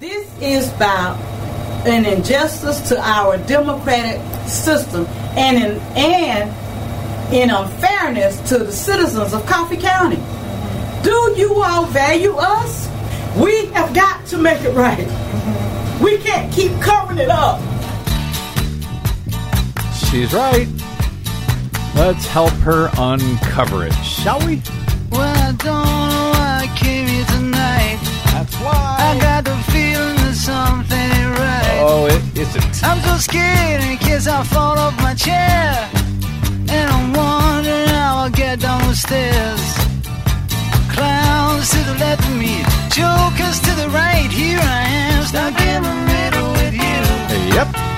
This is about an injustice to our democratic system and in, and in unfairness to the citizens of Coffee County. Do you all value us? We have got to make it right. We can't keep covering it up. She's right. Let's help her uncover it, shall we? Well, Why. I got the feeling that something ain't right. Oh, it isn't. I'm so scared in case I fall off my chair. And I'm wondering how I'll get down the stairs. Clowns to the left of me, jokers to the right. Here I am, stuck in the middle with you. Yep.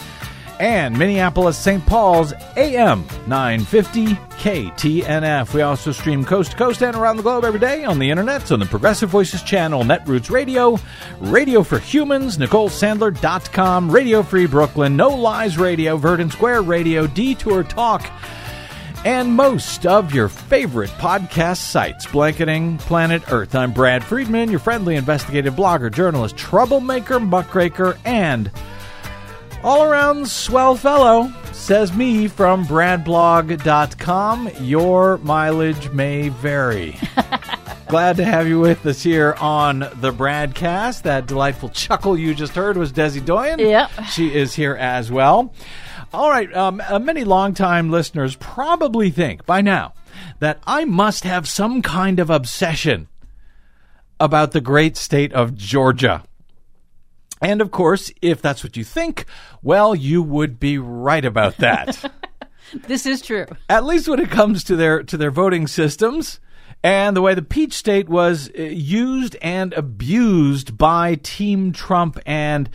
and Minneapolis St. Paul's AM 950 KTNF. We also stream coast to coast and around the globe every day on the internet on the Progressive Voices channel, Netroots Radio, Radio for Humans, NicoleSandler.com, Radio Free Brooklyn, No Lies Radio, Verdant Square Radio, Detour Talk, and most of your favorite podcast sites, blanketing planet Earth. I'm Brad Friedman, your friendly investigative blogger, journalist, troublemaker, muckraker, and all around swell fellow, says me from bradblog.com. Your mileage may vary. Glad to have you with us here on the Bradcast. That delightful chuckle you just heard was Desi Doyen. Yep. She is here as well. All right. Um, uh, many longtime listeners probably think by now that I must have some kind of obsession about the great state of Georgia. And of course, if that's what you think, well, you would be right about that. This is true. At least when it comes to their to their voting systems and the way the Peach State was uh, used and abused by Team Trump and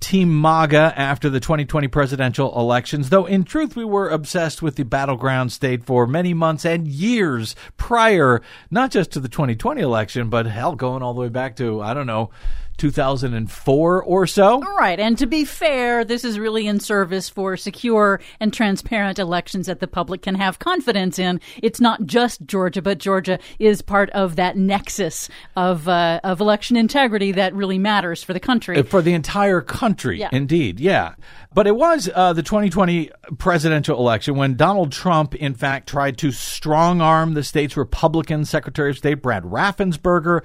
Team MAGA after the 2020 presidential elections, though in truth we were obsessed with the battleground state for many months and years prior, not just to the 2020 election, but hell, going all the way back to, I don't know, 2004 or so. Right. And to be fair, this is really in service for secure and transparent elections that the public can have confidence in. It's not just Georgia, but Georgia is part of that nexus of, uh, of election integrity that really matters for the country. For the entire country, Yeah. indeed, yeah. But it was uh, the 2020 presidential election when Donald Trump, in fact, tried to strong arm the state's Republican Secretary of State, Brad Raffensperger,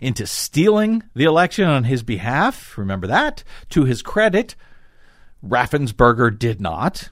into stealing the election on his behalf. Remember that? To his credit, Raffensperger did not.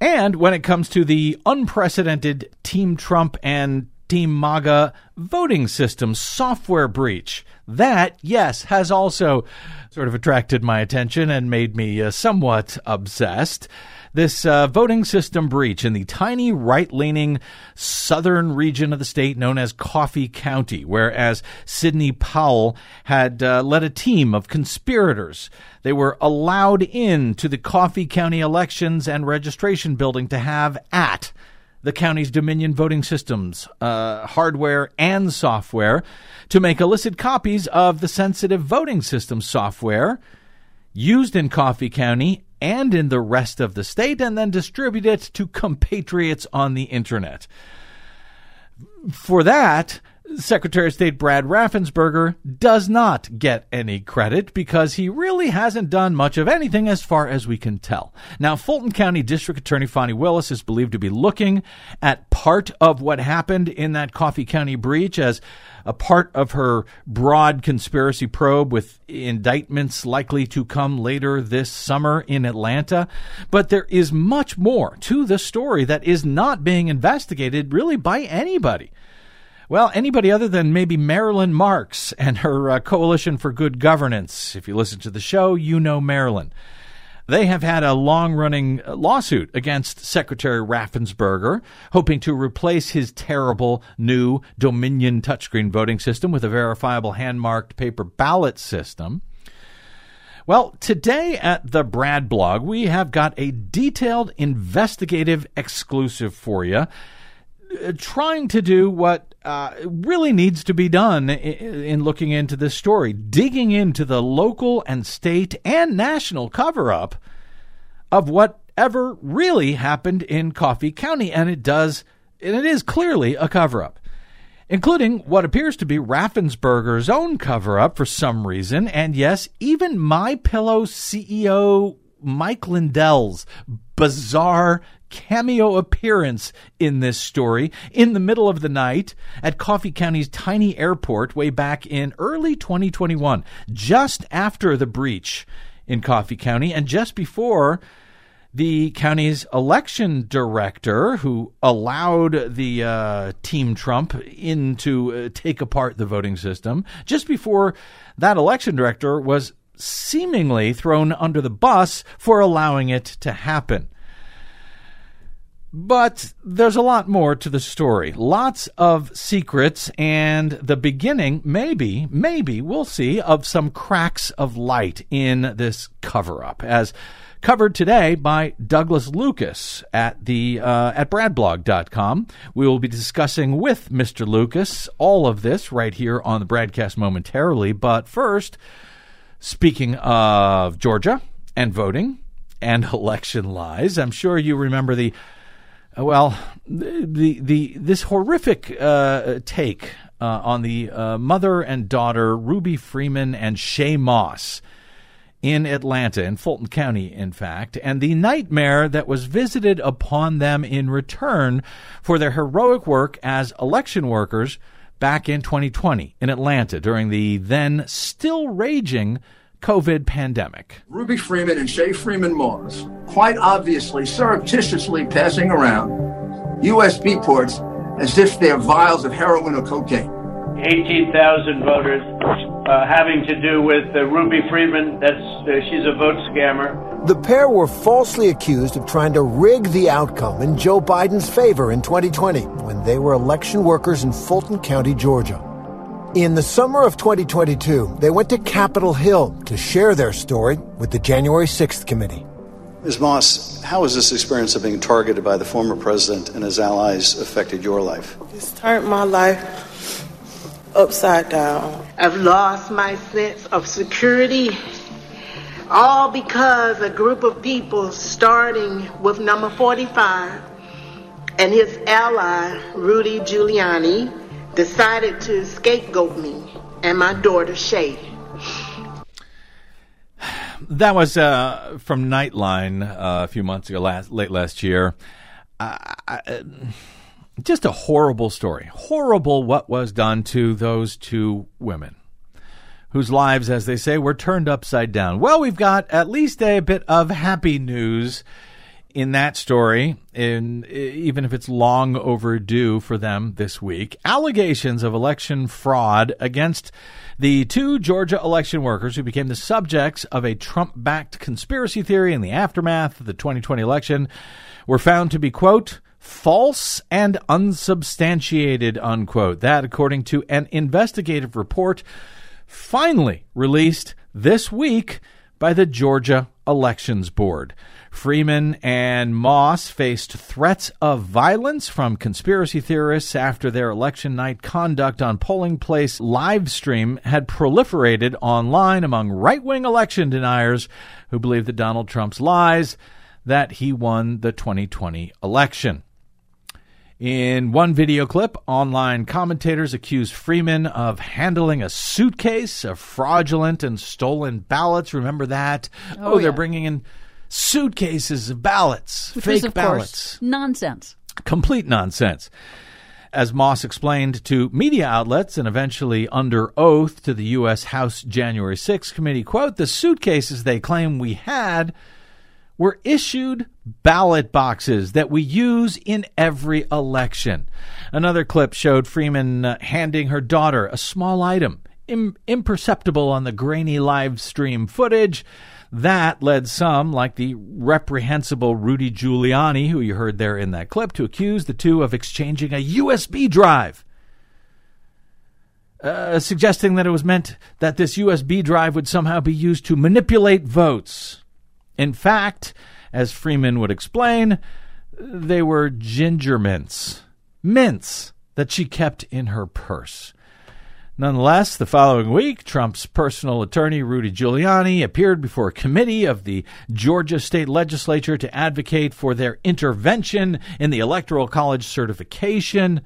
And when it comes to the unprecedented Team Trump and Team MAGA voting system software breach, that, yes, has also sort of attracted my attention and made me uh, somewhat obsessed. This uh, voting system breach in the tiny right leaning southern region of the state known as Coffee County, whereas Sidney Powell had uh, led a team of conspirators. They were allowed in to the Coffee County elections and registration building to have at the county's Dominion voting systems, uh, hardware and software, to make illicit copies of the sensitive voting system software used in Coffee County and in the rest of the state, and then distribute it to compatriots on the internet. For that, Secretary of State Brad Raffensperger does not get any credit because he really hasn't done much of anything as far as we can tell. Now, Fulton County District Attorney Fani Willis is believed to be looking at part of what happened in that Coffee County breach as a part of her broad conspiracy probe with indictments likely to come later this summer in Atlanta. But there is much more to the story that is not being investigated really by anybody. Well, anybody other than maybe Marilyn Marks and her uh, Coalition for Good Governance. If you listen to the show, you know Marilyn. They have had a long running lawsuit against Secretary Raffensperger, hoping to replace his terrible new Dominion touchscreen voting system with a verifiable hand marked paper ballot system. Well, today at the Brad blog, we have got a detailed investigative exclusive for you, uh, trying to do what uh, really needs to be done in, in looking into this story, digging into the local and state and national cover up of whatever really happened in Coffee County. And it does, and it is clearly a cover up including what appears to be Raffensperger's own cover up for some reason, and yes, even My Pillow CEO Mike Lindell's bizarre cameo appearance in this story in the middle of the night at Coffee County's tiny airport way back in early 2021, just after the breach in Coffee County and just before the county's election director, who allowed the uh, Team Trump in to uh, take apart the voting system, just before that election director was seemingly thrown under the bus for allowing it to happen. But there's a lot more to the story. Lots of secrets and the beginning, maybe, maybe, we'll see, of some cracks of light in this cover up as covered today by Douglas Lucas at the uh, at bradblog.com. We will be discussing with Mr. Lucas all of this right here on the BradCast momentarily. But first, speaking of Georgia and voting and election lies, I'm sure you remember the well the the this horrific uh, take uh, on the uh, mother and daughter Ruby Freeman and Shaye Moss in Atlanta, in Fulton County, in fact, and the nightmare that was visited upon them in return for their heroic work as election workers back in 2020 in Atlanta during the then still raging COVID pandemic. Ruby Freeman and Shaye Freeman Moss quite obviously surreptitiously passing around USB ports as if they're vials of heroin or cocaine. 18,000 voters uh, having to do with uh, Ruby Freeman. That's uh, she's a vote scammer. The pair were falsely accused of trying to rig the outcome in Joe Biden's favor in 2020 when they were election workers in Fulton County, Georgia. In the summer of 2022, they went to Capitol Hill to share their story with the January 6th committee. Ms. Moss, how has this experience of being targeted by the former president and his allies affected your life? It's turned my life upside down. I've lost my sense of security, all because a group of people, starting with number 45 and his ally, Rudy Giuliani, decided to scapegoat me and my daughter, Shay. That was uh, from Nightline uh, a few months ago, last, late last year. Uh, I, just a horrible story. Horrible what was done to those two women whose lives, as they say, were turned upside down. Well, we've got at least a bit of happy news in that story, in, even if it's long overdue for them this week. Allegations of election fraud against the two Georgia election workers who became the subjects of a Trump backed conspiracy theory in the aftermath of the 2020 election were found to be, quote, false and unsubstantiated, unquote. That, according to an investigative report finally released this week by the Georgia Elections Board. Freeman and Moss faced threats of violence from conspiracy theorists after their election night conduct on polling place live stream had proliferated online among right wing election deniers who believe that Donald Trump's lies that he won the 2020 election. In one video clip, online commentators accuse Freeman of handling a suitcase of fraudulent and stolen ballots. Remember that? Oh, Oh, they're yeah. bringing in suitcases of ballots, Which fake of ballots. course, nonsense. Complete nonsense. As Moss explained to media outlets and eventually under oath to the U.S. House January 6 committee, quote, the suitcases they claim we had were issued ballot boxes that we use in every election. Another clip showed Freeman uh, handing her daughter a small item, Im- imperceptible on the grainy live stream footage. That led some, like the reprehensible Rudy Giuliani, who you heard there in that clip, to accuse the two of exchanging a USB drive. Uh, suggesting that it was meant that this USB drive would somehow be used to manipulate votes. In fact, as Freeman would explain, they were ginger mints, mints that she kept in her purse. Nonetheless, the following week, Trump's personal attorney, Rudy Giuliani, appeared before a committee of the Georgia state legislature to advocate for their intervention in the Electoral College certification,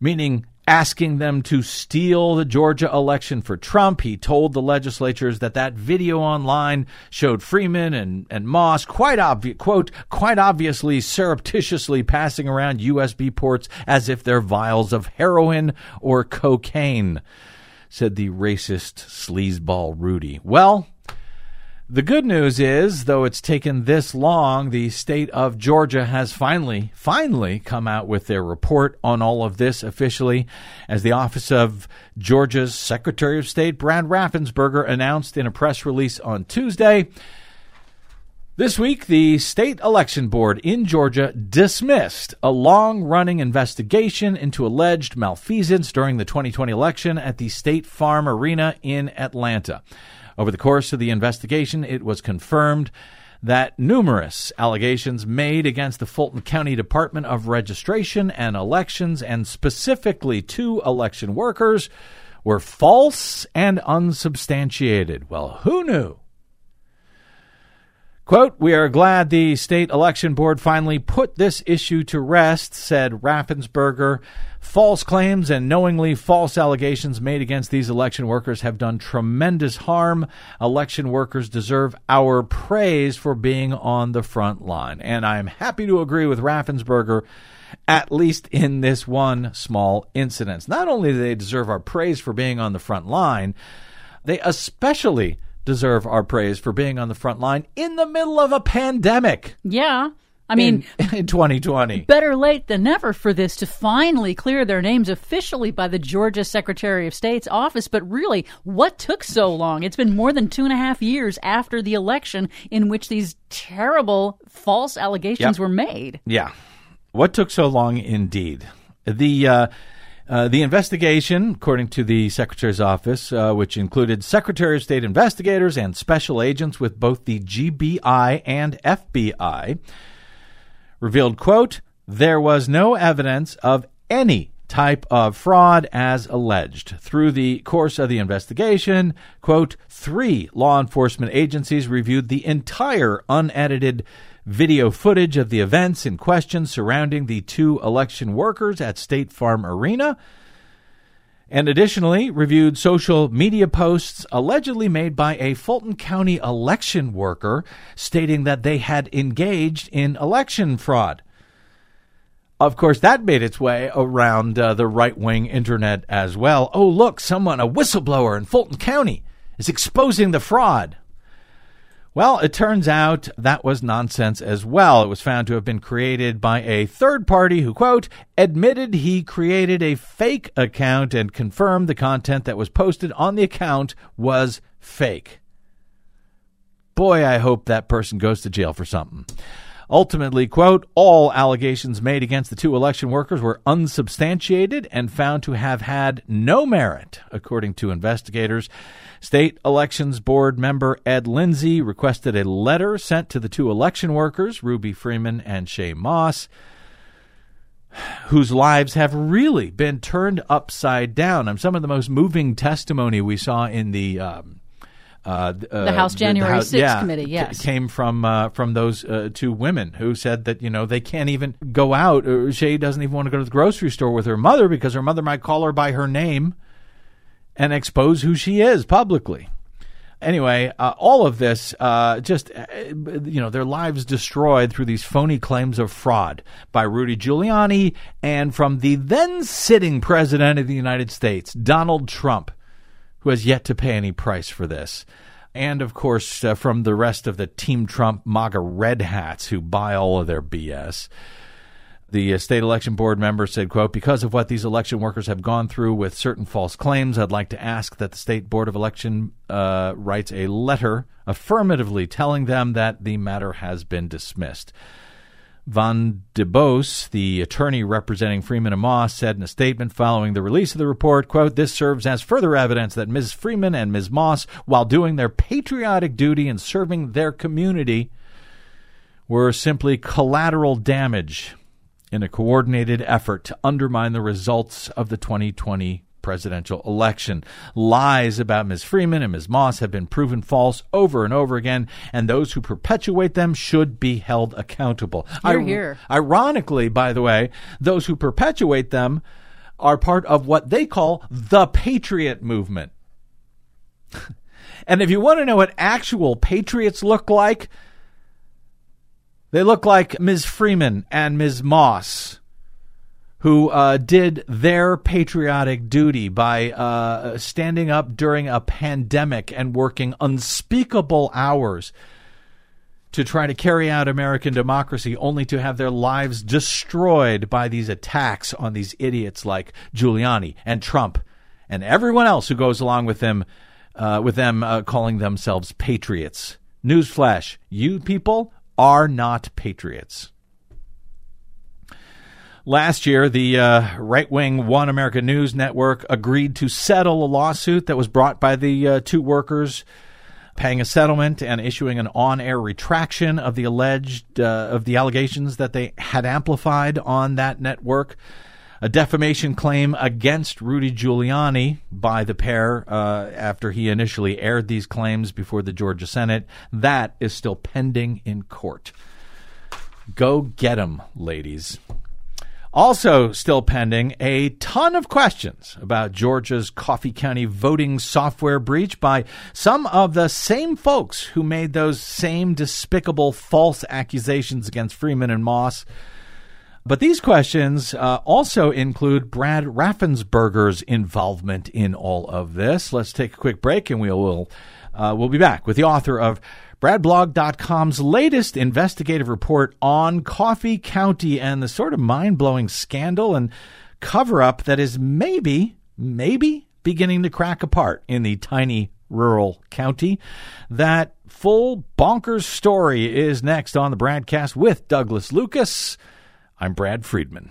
meaning asking them to steal the Georgia election for Trump. He told the legislatures that that video online showed Freeman and, and Moss quite obvious, quote, quite obviously surreptitiously passing around USB ports as if they're vials of heroin or cocaine, said the racist sleazeball Rudy. Well, the good news is, though it's taken this long, the state of Georgia has finally, finally come out with their report on all of this officially, as the office of Georgia's Secretary of State, Brad Raffensperger, announced in a press release on Tuesday. This week, the state election board in Georgia dismissed a long running investigation into alleged malfeasance during the 2020 election at the State Farm Arena in Atlanta. Over the course of the investigation, it was confirmed that numerous allegations made against the Fulton County Department of Registration and Elections, and specifically two election workers, were false and unsubstantiated. Well, who knew? Quote, We are glad the state election board finally put this issue to rest, said Raffensperger. False claims and knowingly false allegations made against these election workers have done tremendous harm. Election workers deserve our praise for being on the front line. And I'm happy to agree with Raffensperger, at least in this one small incident. Not only do they deserve our praise for being on the front line, they especially deserve our praise for being on the front line in the middle of a pandemic. Yeah. I mean, in, in 2020. Better late than never for this to finally clear their names officially by the Georgia Secretary of State's office. But really, what took so long? It's been more than two and a half years after the election in which these terrible false allegations Yep. were made. Yeah. What took so long indeed? The uh, uh, the investigation, according to the Secretary's office, uh, which included Secretary of State investigators and special agents with both the GBI and FBI, revealed, quote, there was no evidence of any type of fraud as alleged. Through the course of the investigation, quote, three law enforcement agencies reviewed the entire unedited video footage of the events in question surrounding the two election workers at State Farm Arena and additionally reviewed social media posts allegedly made by a Fulton County election worker stating that they had engaged in election fraud. Of course, that made its way around uh, the right wing internet as well. Oh, look, someone, a whistleblower in Fulton County, is exposing the fraud. Well, it turns out that was nonsense as well. It was found to have been created by a third party who, quote, admitted he created a fake account and confirmed the content that was posted on the account was fake. Boy, I hope that person goes to jail for something. Ultimately, quote, all allegations made against the two election workers were unsubstantiated and found to have had no merit, according to investigators. State Elections Board member Ed Lindsay requested a letter sent to the two election workers, Ruby Freeman and Shay Moss, whose lives have really been turned upside down. And some of the most moving testimony we saw in the um, uh, The House January 6th yeah, committee, yes. came from uh, from those uh, two women who said that you know they can't even go out. Or Shay doesn't even want to go to the grocery store with her mother because her mother might call her by her name and expose who she is publicly. Anyway, uh, all of this uh, just, uh, you know, their lives destroyed through these phony claims of fraud by Rudy Giuliani and from the then sitting president of the United States, Donald Trump, who has yet to pay any price for this. and of course uh, from the rest of the Team Trump MAGA red hats who buy all of their BS. The uh, state election board member said, quote, because of what these election workers have gone through with certain false claims, I'd like to ask that the state board of election uh, writes a letter affirmatively telling them that the matter has been dismissed. Van de Bos, the attorney representing Freeman and Moss, said in a statement following the release of the report, quote, This serves as further evidence that Ms. Freeman and Ms. Moss, while doing their patriotic duty and serving their community, were simply collateral damage in a coordinated effort to undermine the results of the 2020 presidential election. Lies about Ms. Freeman and Ms. Moss have been proven false over and over again, and those who perpetuate them should be held accountable. Hear, hear. Ironically, by the way, those who perpetuate them are part of what they call the Patriot movement. and if you want to know what actual patriots look like, they look like Ms. Freeman and Ms. Moss who uh, did their patriotic duty by uh, standing up during a pandemic and working unspeakable hours to try to carry out American democracy, only to have their lives destroyed by these attacks on these idiots like Giuliani and Trump and everyone else who goes along with them, uh, with them uh, calling themselves patriots. Newsflash: You people are not patriots. Last year, the uh, right wing One America News Network agreed to settle a lawsuit that was brought by the uh, two workers, paying a settlement and issuing an on air retraction of the alleged, uh, of the allegations that they had amplified on that network. A defamation claim against Rudy Giuliani by the pair uh, after he initially aired these claims before the Georgia Senate. That is still pending in court. Go get get 'em, ladies. Also, still pending, a ton of questions about Georgia's Coffee County voting software breach by some of the same folks who made those same despicable false accusations against Freeman and Moss. But these questions uh, also include Brad Raffensperger's involvement in all of this. Let's take a quick break and we'll, we'll, uh, we'll be back with the author of BradBlog.com's latest investigative report on Coffee County and the sort of mind blowing scandal and cover up that is maybe, maybe beginning to crack apart in the tiny rural county. That full bonkers story is next on the BradCast with Douglas Lucas. I'm Brad Friedman.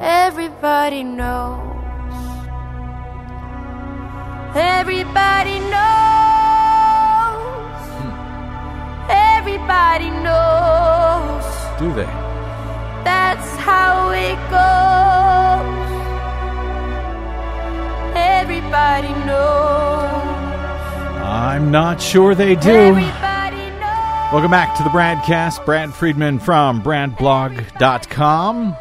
Everybody knows. Everybody knows. Everybody knows. Do they? That's how it goes. Everybody knows. I'm not sure they do. Everybody. Welcome back to the BradCast. Brad Friedman from BradBlog.com.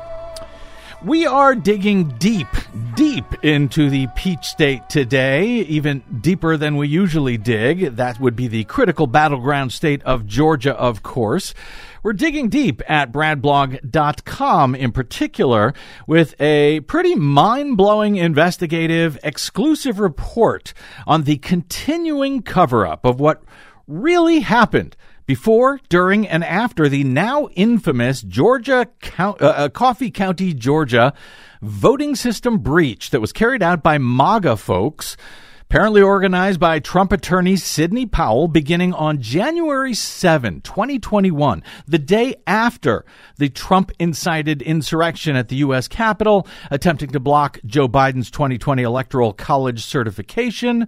We are digging deep, deep into the peach state today, even deeper than we usually dig. That would be the critical battleground state of Georgia, of course. We're digging deep at bradblog.com in particular with a pretty mind blowing investigative exclusive report on the continuing cover up of what really happened before, during, and after the now infamous Georgia uh, uh, Coffee County, Georgia voting system breach that was carried out by MAGA folks, apparently organized by Trump attorney Sidney Powell, beginning on January 7, 2021, the day after the Trump incited insurrection at the U.S. Capitol, attempting to block Joe Biden's 2020 Electoral College certification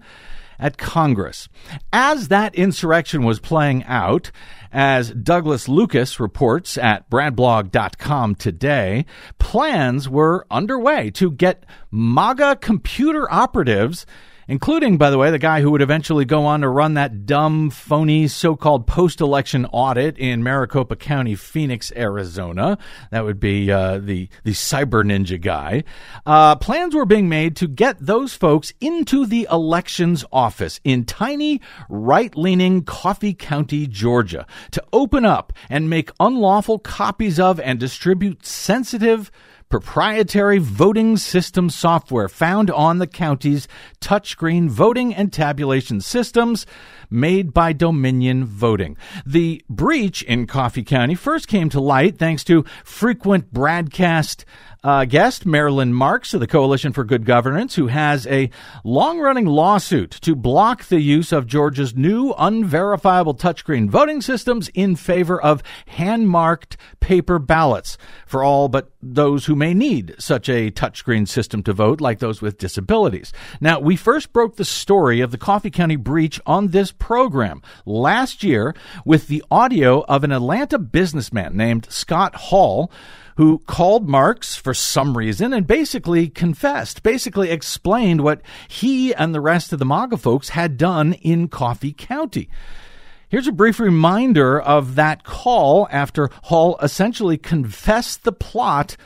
at Congress. As that insurrection was playing out, as Douglas Lucas reports at bradblog.com today, plans were underway to get MAGA computer operatives including, by the way, the guy who would eventually go on to run that dumb, phony so called post election audit in Maricopa County, Phoenix, Arizona. That would be uh, the, the cyber ninja guy. Uh, plans were being made to get those folks into the elections office in tiny, right leaning Coffee County, Georgia, to open up and make unlawful copies of and distribute sensitive, proprietary voting system software found on the county's touchscreen voting and tabulation systems made by Dominion Voting. The breach in Coffee County first came to light thanks to frequent broadcast uh, guest, Marilyn Marks of the Coalition for Good Governance, who has a long running lawsuit to block the use of Georgia's new unverifiable touchscreen voting systems in favor of hand marked paper ballots for all but those who may need such a touchscreen system to vote, like those with disabilities. Now, we first broke the story of the Coffee County breach on this program last year with the audio of an Atlanta businessman named Scott Hall who called Marks for some reason and basically confessed, basically explained what he and the rest of the MAGA folks had done in Coffee County. Here's a brief reminder of that call after Hall essentially confessed the plot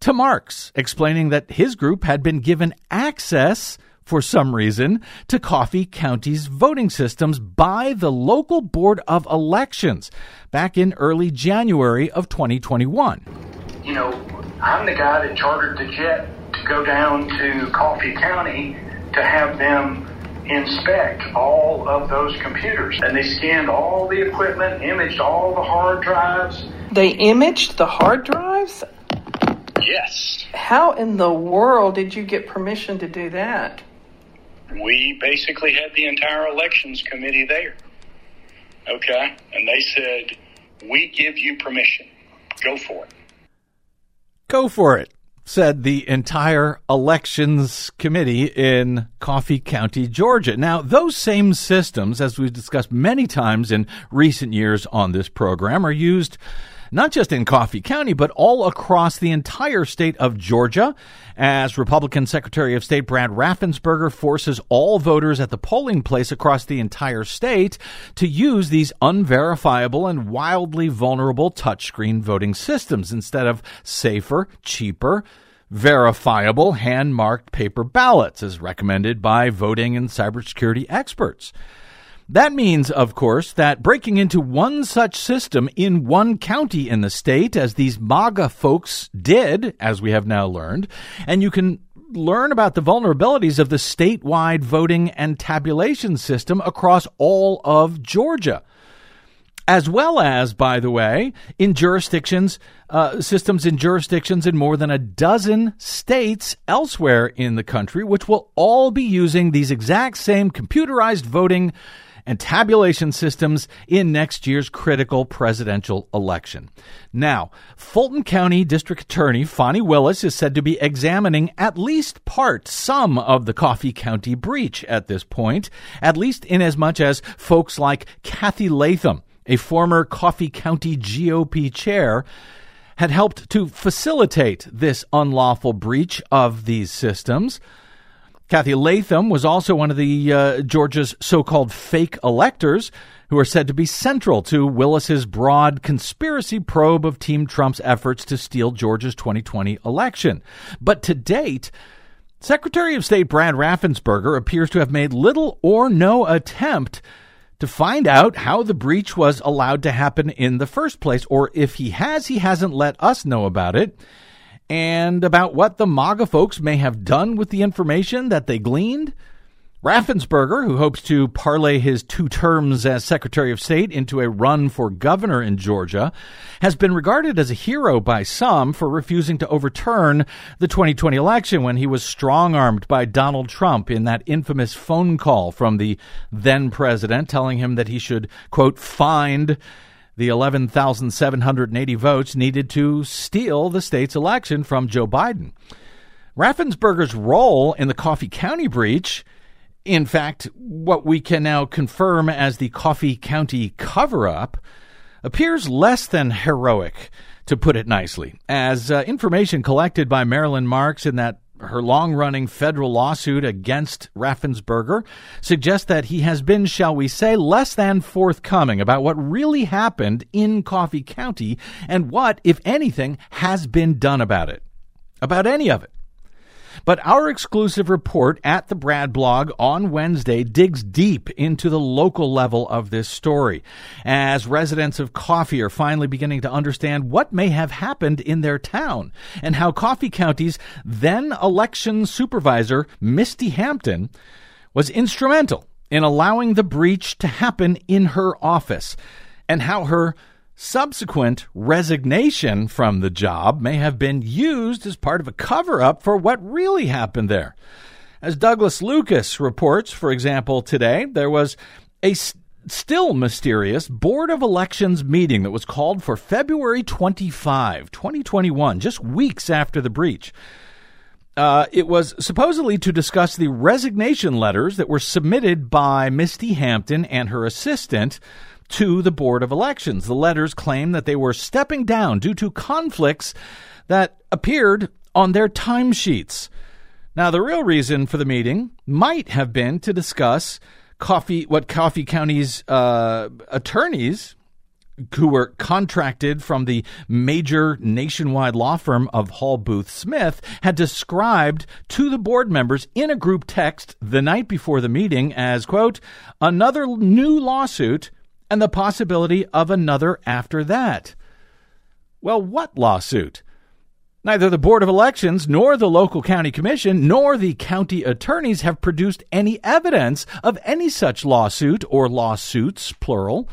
to Marks, explaining that his group had been given access for some reason, to Coffee County's voting systems by the local Board of Elections back in early January of 2021 you know, I'm the guy that chartered the jet to go down to Coffee County to have them inspect all of those computers. And they scanned all the equipment, imaged all the hard drives. They imaged the hard drives? Yes. How in the world did you get permission to do that? We basically had the entire elections committee there. Okay? And they said, we give you permission. Go for it. Go for it, said the entire elections committee in Coffee County, Georgia. Now, those same systems, as we've discussed many times in recent years on this program, are used not just in Coffee County, but all across the entire state of Georgia, as Republican Secretary of State Brad Raffensperger forces all voters at the polling place across the entire state to use these unverifiable and wildly vulnerable touchscreen voting systems instead of safer, cheaper, verifiable hand marked paper ballots as recommended by voting and cybersecurity experts. That means, of course, that breaking into one such system in one county in the state, as these MAGA folks did, as we have now learned, and you can learn about the vulnerabilities of the statewide voting and tabulation system across all of Georgia. As well as, by the way, in jurisdictions, uh, systems in jurisdictions in more than a dozen states elsewhere in the country, which will all be using these exact same computerized voting and tabulation systems in next year's critical presidential election. Now, Fulton County District Attorney Fani Willis is said to be examining at least part, some of the Coffee County breach at this point, at least in as much as folks like Cathy Latham, a former Coffee County GOP chair, had helped to facilitate this unlawful breach of these systems. Cathy Latham was also one of the uh, Georgia's so-called fake electors who are said to be central to Willis's broad conspiracy probe of Team Trump's efforts to steal Georgia's 2020 election. But to date, Secretary of State Brad Raffensperger appears to have made little or no attempt to find out how the breach was allowed to happen in the first place, or if he has, he hasn't let us know about it and about what the MAGA folks may have done with the information that they gleaned. Raffensperger, who hopes to parlay his two terms as Secretary of State into a run for governor in Georgia, has been regarded as a hero by some for refusing to overturn the 2020 election when he was strong armed by Donald Trump in that infamous phone call from the then president telling him that he should, quote, find the 11,780 votes needed to steal the state's election from Joe Biden. Raffensperger's role in the Coffee County breach in fact, what we can now confirm as the Coffee County cover up appears less than heroic, to put it nicely, as uh, information collected by Marilyn Marks in that her long running federal lawsuit against Raffensperger suggests that he has been, shall we say, less than forthcoming about what really happened in Coffee County and what, if anything, has been done about it. About any of it. But our exclusive report at the Brad blog on Wednesday digs deep into the local level of this story as residents of Coffee are finally beginning to understand what may have happened in their town and how Coffee County's then election supervisor, Misty Hampton, was instrumental in allowing the breach to happen in her office and how her subsequent resignation from the job may have been used as part of a cover up for what really happened there. As Douglas Lucas reports, for example, today, there was a still mysterious Board of Elections meeting that was called for February 25, 2021, just weeks after the breach. Uh, it was supposedly to discuss the resignation letters that were submitted by Misty Hampton and her assistant to the Board of Elections. The letters claim that they were stepping down due to conflicts that appeared on their timesheets. Now, the real reason for the meeting might have been to discuss coffee, what Coffee County's uh, attorneys, who were contracted from the major nationwide law firm of Hall Booth Smith, had described to the board members in a group text the night before the meeting as, quote, another new lawsuit and the possibility of another after that. Well, what lawsuit? Neither the Board of Elections, nor the local county commission, nor the county attorneys have produced any evidence of any such lawsuit or lawsuits, plural,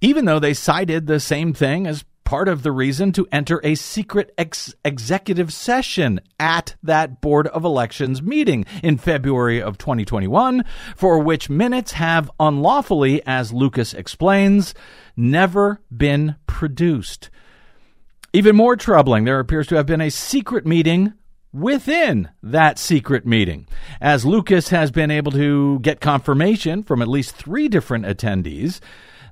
even though they cited the same thing as part of the reason to enter a secret ex- executive session at that Board of Elections meeting in February of 2021, for which minutes have unlawfully, as Lucas explains, never been produced. Even more troubling, there appears to have been a secret meeting within that secret meeting, as Lucas has been able to get confirmation from at least three different attendees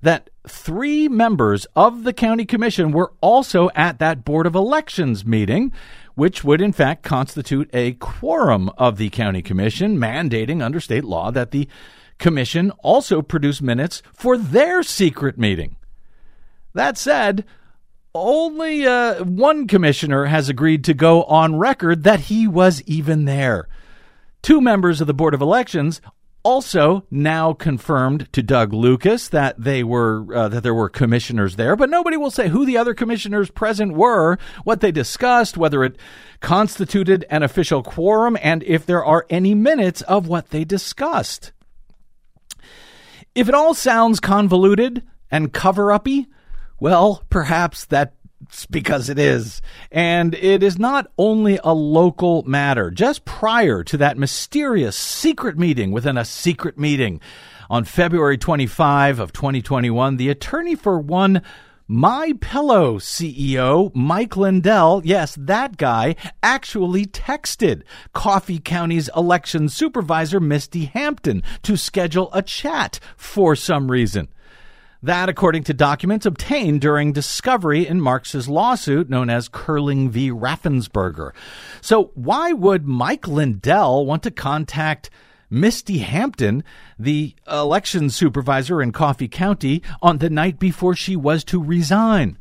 that three members of the county commission were also at that Board of Elections meeting, which would in fact constitute a quorum of the county commission, mandating under state law that the commission also produce minutes for their secret meeting. That said, only uh, one commissioner has agreed to go on record that he was even there. Two members of the Board of Elections also now confirmed to Doug Lucas that they were uh, that there were commissioners there, but nobody will say who the other commissioners present were, what they discussed, whether it constituted an official quorum, and if there are any minutes of what they discussed. If it all sounds convoluted and cover uppy, well, perhaps that because it is. And it is not only a local matter. Just prior to that mysterious secret meeting within a secret meeting on February 25 of 2021, the attorney for one my Pillow CEO Mike Lindell, yes, that guy actually texted Coffee County's election supervisor Misty Hampton to schedule a chat for some reason. That, according to documents obtained during discovery in Marks's lawsuit known as Curling v. Raffensperger. So, why would Mike Lindell want to contact Misty Hampton, the election supervisor in Coffee County, on the night before she was to resign?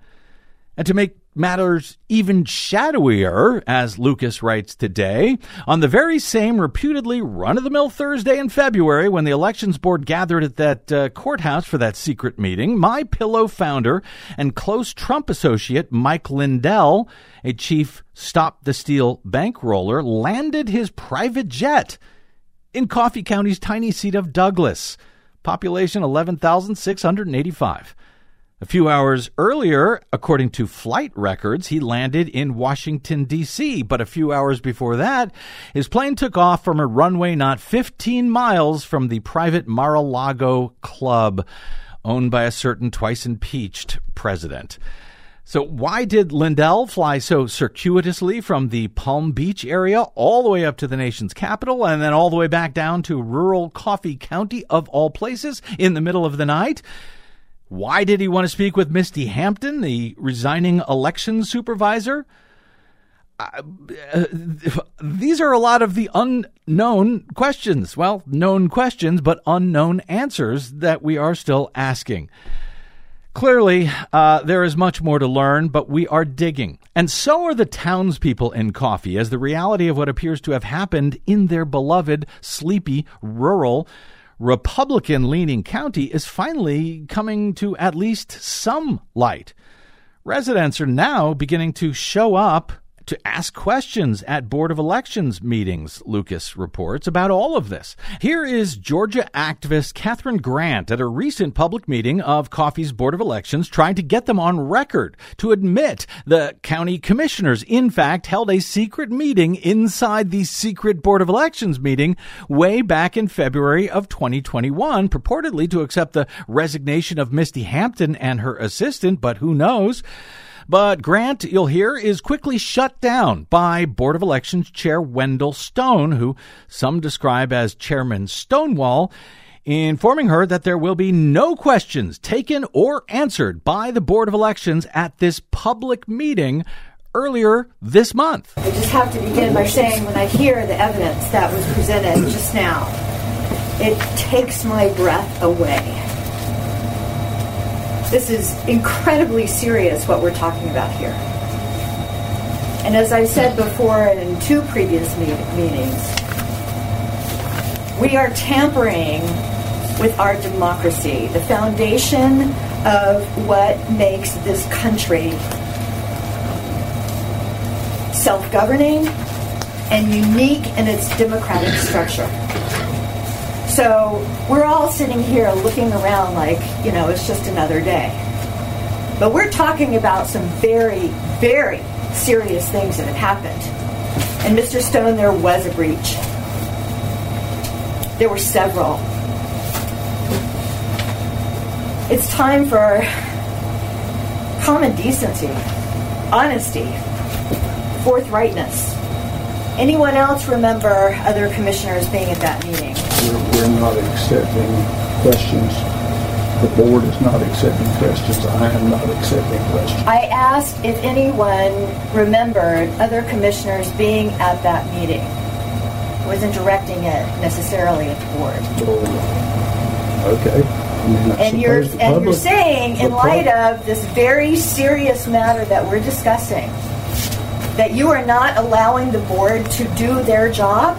And to make matters even shadowier, as Lucas writes today, on the very same reputedly run of the mill Thursday in February when the elections board gathered at that uh, courthouse for that secret meeting, my pillow founder and close Trump associate Mike Lindell, a chief stop the steal bankroller, landed his private jet in Coffee County's tiny seat of Douglas, population 11,685. A few hours earlier, according to flight records, he landed in Washington, D.C., but a few hours before that, his plane took off from a runway not 15 miles from the private Mar a Lago club owned by a certain twice impeached president. So, why did Lindell fly so circuitously from the Palm Beach area all the way up to the nation's capital and then all the way back down to rural Coffee County, of all places, in the middle of the night? Why did he want to speak with Misty Hampton, the resigning election supervisor? Uh, these are a lot of the unknown questions. Well, known questions, but unknown answers that we are still asking. Clearly, uh, there is much more to learn, but we are digging. And so are the townspeople in Coffee, as the reality of what appears to have happened in their beloved, sleepy, rural, Republican leaning county is finally coming to at least some light. Residents are now beginning to show up to ask questions at Board of Elections meetings, Lucas reports, about all of this. Here is Georgia activist Catherine Grant at a recent public meeting of Coffee's Board of Elections trying to get them on record to admit the county commissioners, in fact, held a secret meeting inside the secret Board of Elections meeting way back in February of 2021, purportedly to accept the resignation of Misty Hampton and her assistant, but who knows? But Grant, you'll hear, is quickly shut down by Board of Elections Chair Wendell Stone, who some describe as Chairman Stonewall, informing her that there will be no questions taken or answered by the Board of Elections at this public meeting earlier this month. I just have to begin by saying when I hear the evidence that was presented just now, it takes my breath away. This is incredibly serious what we're talking about here. And as I've said before in two previous meetings, we are tampering with our democracy, the foundation of what makes this country self governing and unique in its democratic structure. So we're all sitting here looking around like, you know, it's just another day. But we're talking about some very, very serious things that have happened. And Mr. Stone, there was a breach. There were several. It's time for common decency, honesty, forthrightness. Anyone else remember other commissioners being at that meeting? We're, we're not accepting questions. The board is not accepting questions. I am not accepting questions. I asked if anyone remembered other commissioners being at that meeting. I wasn't directing it necessarily at the board. Oh, okay. I mean, And you're and you're saying in light of this very serious matter that we're discussing that you are not allowing the board to do their job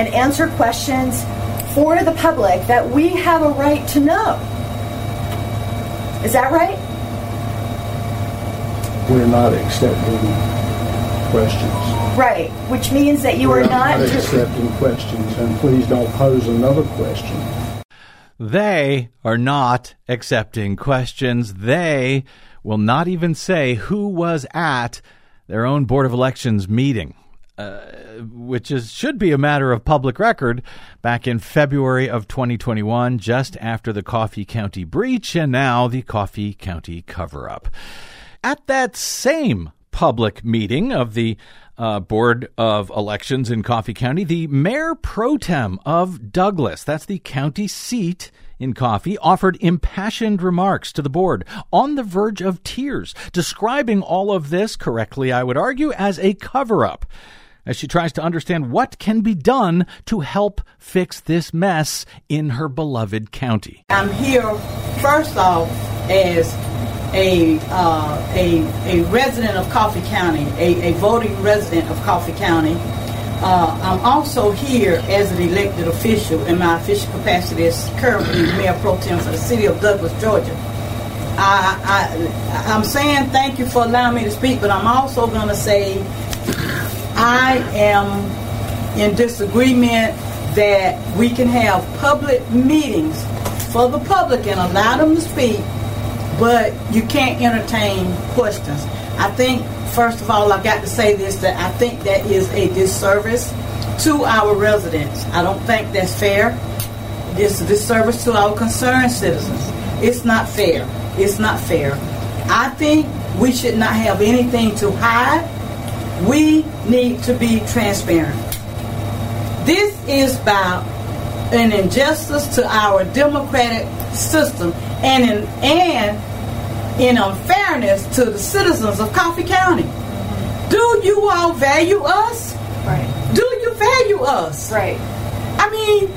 and answer questions for the public that we have a right to know. Is that right? We're not accepting questions. Right, which means that you We're are not accepting questions, and please don't pose another question. They are not accepting questions. They will not even say who was at their own Board of Elections meeting, uh, which is should be a matter of public record back in February of 2021, just after the Coffee County breach and now the Coffee County cover up. At that same public meeting of the uh, Board of Elections in Coffee County, the mayor pro tem of Douglas, that's the county seat in Coffee, offered impassioned remarks to the board on the verge of tears, describing all of this correctly, I would argue, as a cover up. As she tries to understand what can be done to help fix this mess in her beloved county. I'm here first off as a uh, a a resident of Coffee County, a, a voting resident of Coffee County. Uh, I'm also here as an elected official in my official capacity as currently Mayor Pro Tem for the City of Douglas, Georgia. I, I I'm saying thank you for allowing me to speak, but I'm also going to say I am in disagreement that we can have public meetings for the public and allow them to speak, but you can't entertain questions. I think, first of all, I've got to say this that I think that is a disservice to our residents. I don't think that's fair. It's a disservice to our concerned citizens. It's not fair. It's not fair. I think We should not have anything to hide. We need to be transparent. This is about an injustice to our democratic system and in, and in unfairness to the citizens of Coffee County. Do you all value us? Right. Do you value us? Right. I mean,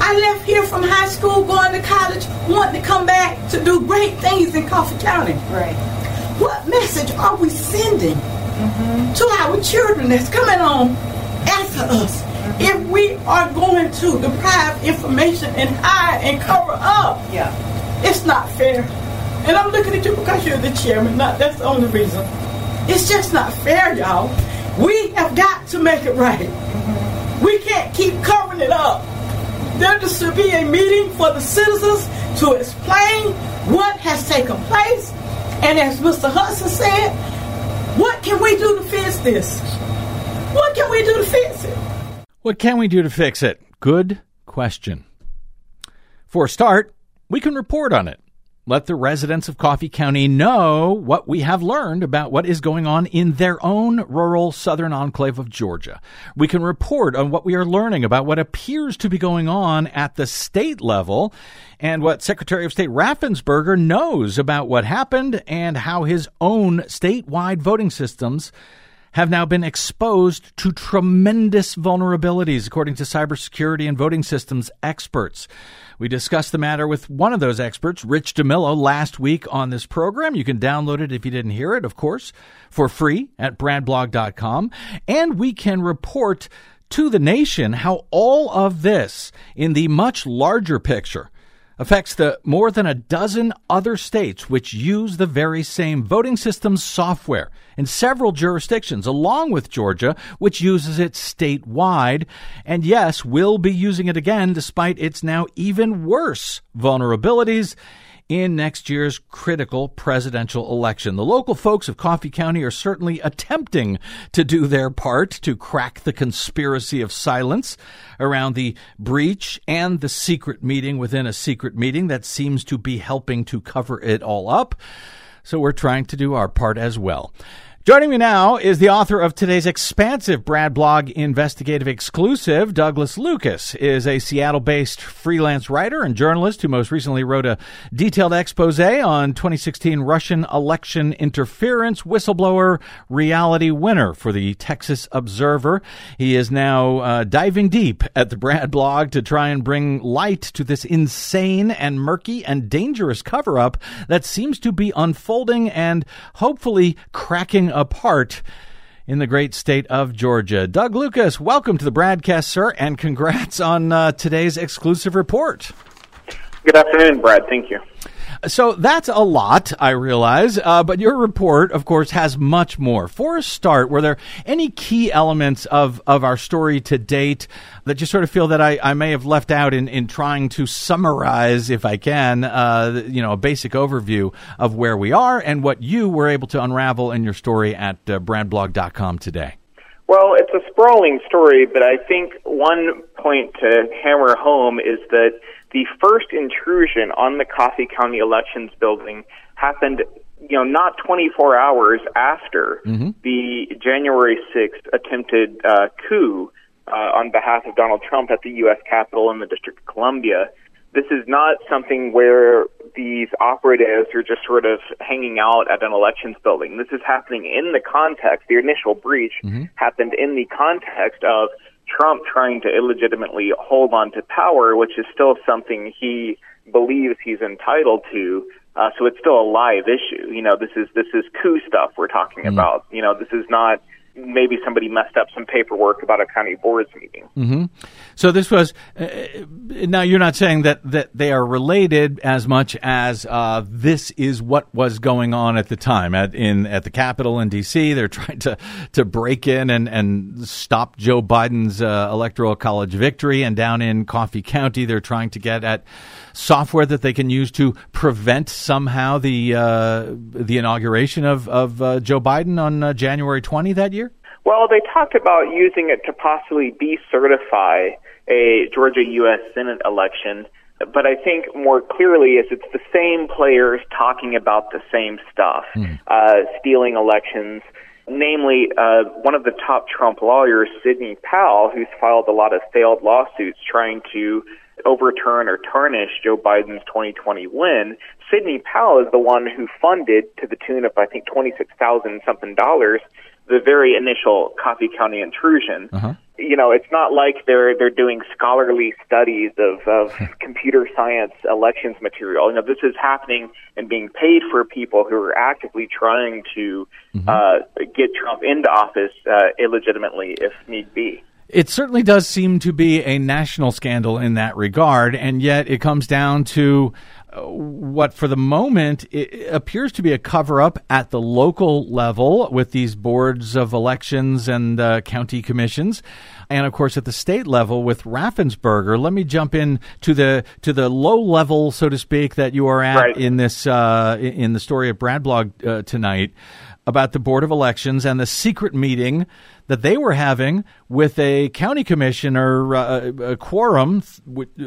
I left here from high school, going to college, wanting to come back to do great things in Coffee County. Right. What message are we sending Mm-hmm. to our children that's coming on after us Mm-hmm. if we are going to deprive information and hide and cover up? Yeah. It's not fair. And I'm looking at you because you're the chairman. Not that's the only reason. It's just not fair, y'all. We have got to make it right. We can't keep covering it up. There should be a meeting for the citizens to explain what has taken place. And as Mr. Hudson said, what can we do to fix this? What can we do to fix it? What can we do to fix it? Good question. For a start, we can report on it. Let the residents of Coffee County know what we have learned about what is going on in their own rural southern enclave of Georgia. We can report on what we are learning about what appears to be going on at the state level and what Secretary of State Raffensperger knows about what happened and how his own statewide voting systems have now been exposed to tremendous vulnerabilities, according to cybersecurity and voting systems experts. We discussed the matter with one of those experts, Rich DeMillo, last week on this program. You can download it if you didn't hear it, of course, for free at bradblog.com. And we can report to the nation how all of this, in the much larger picture, affects the more than a dozen other states which use the very same voting systems software in several jurisdictions, along with Georgia, which uses it statewide, and yes, will be using it again despite its now even worse vulnerabilities in next year's critical presidential election. The local folks of Coffee County are certainly attempting to do their part to crack the conspiracy of silence around the breach and the secret meeting within a secret meeting that seems to be helping to cover it all up. So we're trying to do our part as well. Joining me now is the author of today's expansive Brad Blog investigative exclusive. Douglas Lucas is a Seattle based freelance writer and journalist who most recently wrote a detailed expose on 2016 Russian election interference whistleblower Reality Winner for the Texas Observer. He is now uh, diving deep at the Brad Blog to try and bring light to this insane and murky and dangerous cover up that seems to be unfolding and hopefully cracking apart in the great state of Georgia. Doug Lucas, welcome to the BradCast, sir, and congrats on uh, today's exclusive report. Good afternoon, Brad. Thank you. So that's a lot, I realize, uh, but your report, of course, has much more. For a start, were there any key elements of, of our story to date that you sort of feel that I, I may have left out in, in trying to summarize, if I can, uh, you know, a basic overview of where we are and what you were able to unravel in your story at uh, bradblog.com today? Well, it's a sprawling story, but I think one point to hammer home is that the first intrusion on the Coffee County Elections building happened, you know, not 24 hours after Mm-hmm. the January 6th attempted uh, coup uh, on behalf of Donald Trump at the U.S. Capitol in the District of Columbia. This is not something where these operatives are just sort of hanging out at an elections building. This is happening in the context. The initial breach happened in the context of Trump trying to illegitimately hold on to power, which is still something he believes he's entitled to. Uh, so it's still a live issue. You know, this is this is coup stuff we're talking about. You know, this is not maybe somebody messed up some paperwork about a county board's meeting. hmm So this was uh, now you're not saying that that they are related as much as uh, this is what was going on at the time at in at the Capitol in D.C. They're trying to to break in and and stop Joe Biden's uh, electoral college victory, and down in Coffee County they're trying to get at software that they can use to prevent somehow the uh, the inauguration of of uh, Joe Biden on uh, January 20 that year. Well, they talked about using it to possibly decertify a Georgia U.S. Senate election. But I think more clearly is it's the same players talking about the same stuff, uh, stealing elections. Namely, uh, one of the top Trump lawyers, Sidney Powell, who's filed a lot of failed lawsuits trying to overturn or tarnish Joe Biden's 2020 win. Sidney Powell is the one who funded, to the tune of I think 26,000 something dollars, the very initial Coffee County intrusion. You know, it's not like they're they're doing scholarly studies of, of computer science elections material. You know, this is happening and being paid for people who are actively trying to uh, get Trump into office uh, illegitimately, if need be. It certainly does seem to be a national scandal in that regard, and yet it comes down to uh, what, for the moment, it appears to be a cover up at the local level with these boards of elections and uh, county commissions. And of course, at the state level with Raffensperger, let me jump in to the to the low level, so to speak, that you are at Right. in this uh, in the story of Brad Blog uh, tonight about the Board of Elections and the secret meeting that they were having with a county commissioner, uh, a quorum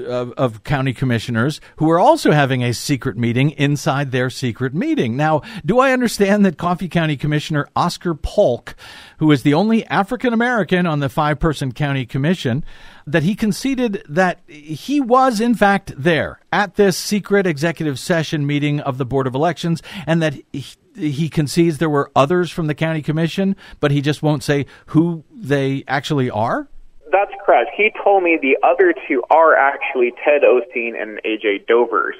of, of county commissioners who were also having a secret meeting inside their secret meeting. Now, do I understand that Coffee County Commissioner Oscar Polk, who is the only African American on the five person county commission, that he conceded that he was in fact there at this secret executive session meeting of the Board of Elections and that he, he concedes there were others from the county commission, but he just won't say who they actually are? That's correct. He told me the other two are actually Ted Osteen and AJ Dovers.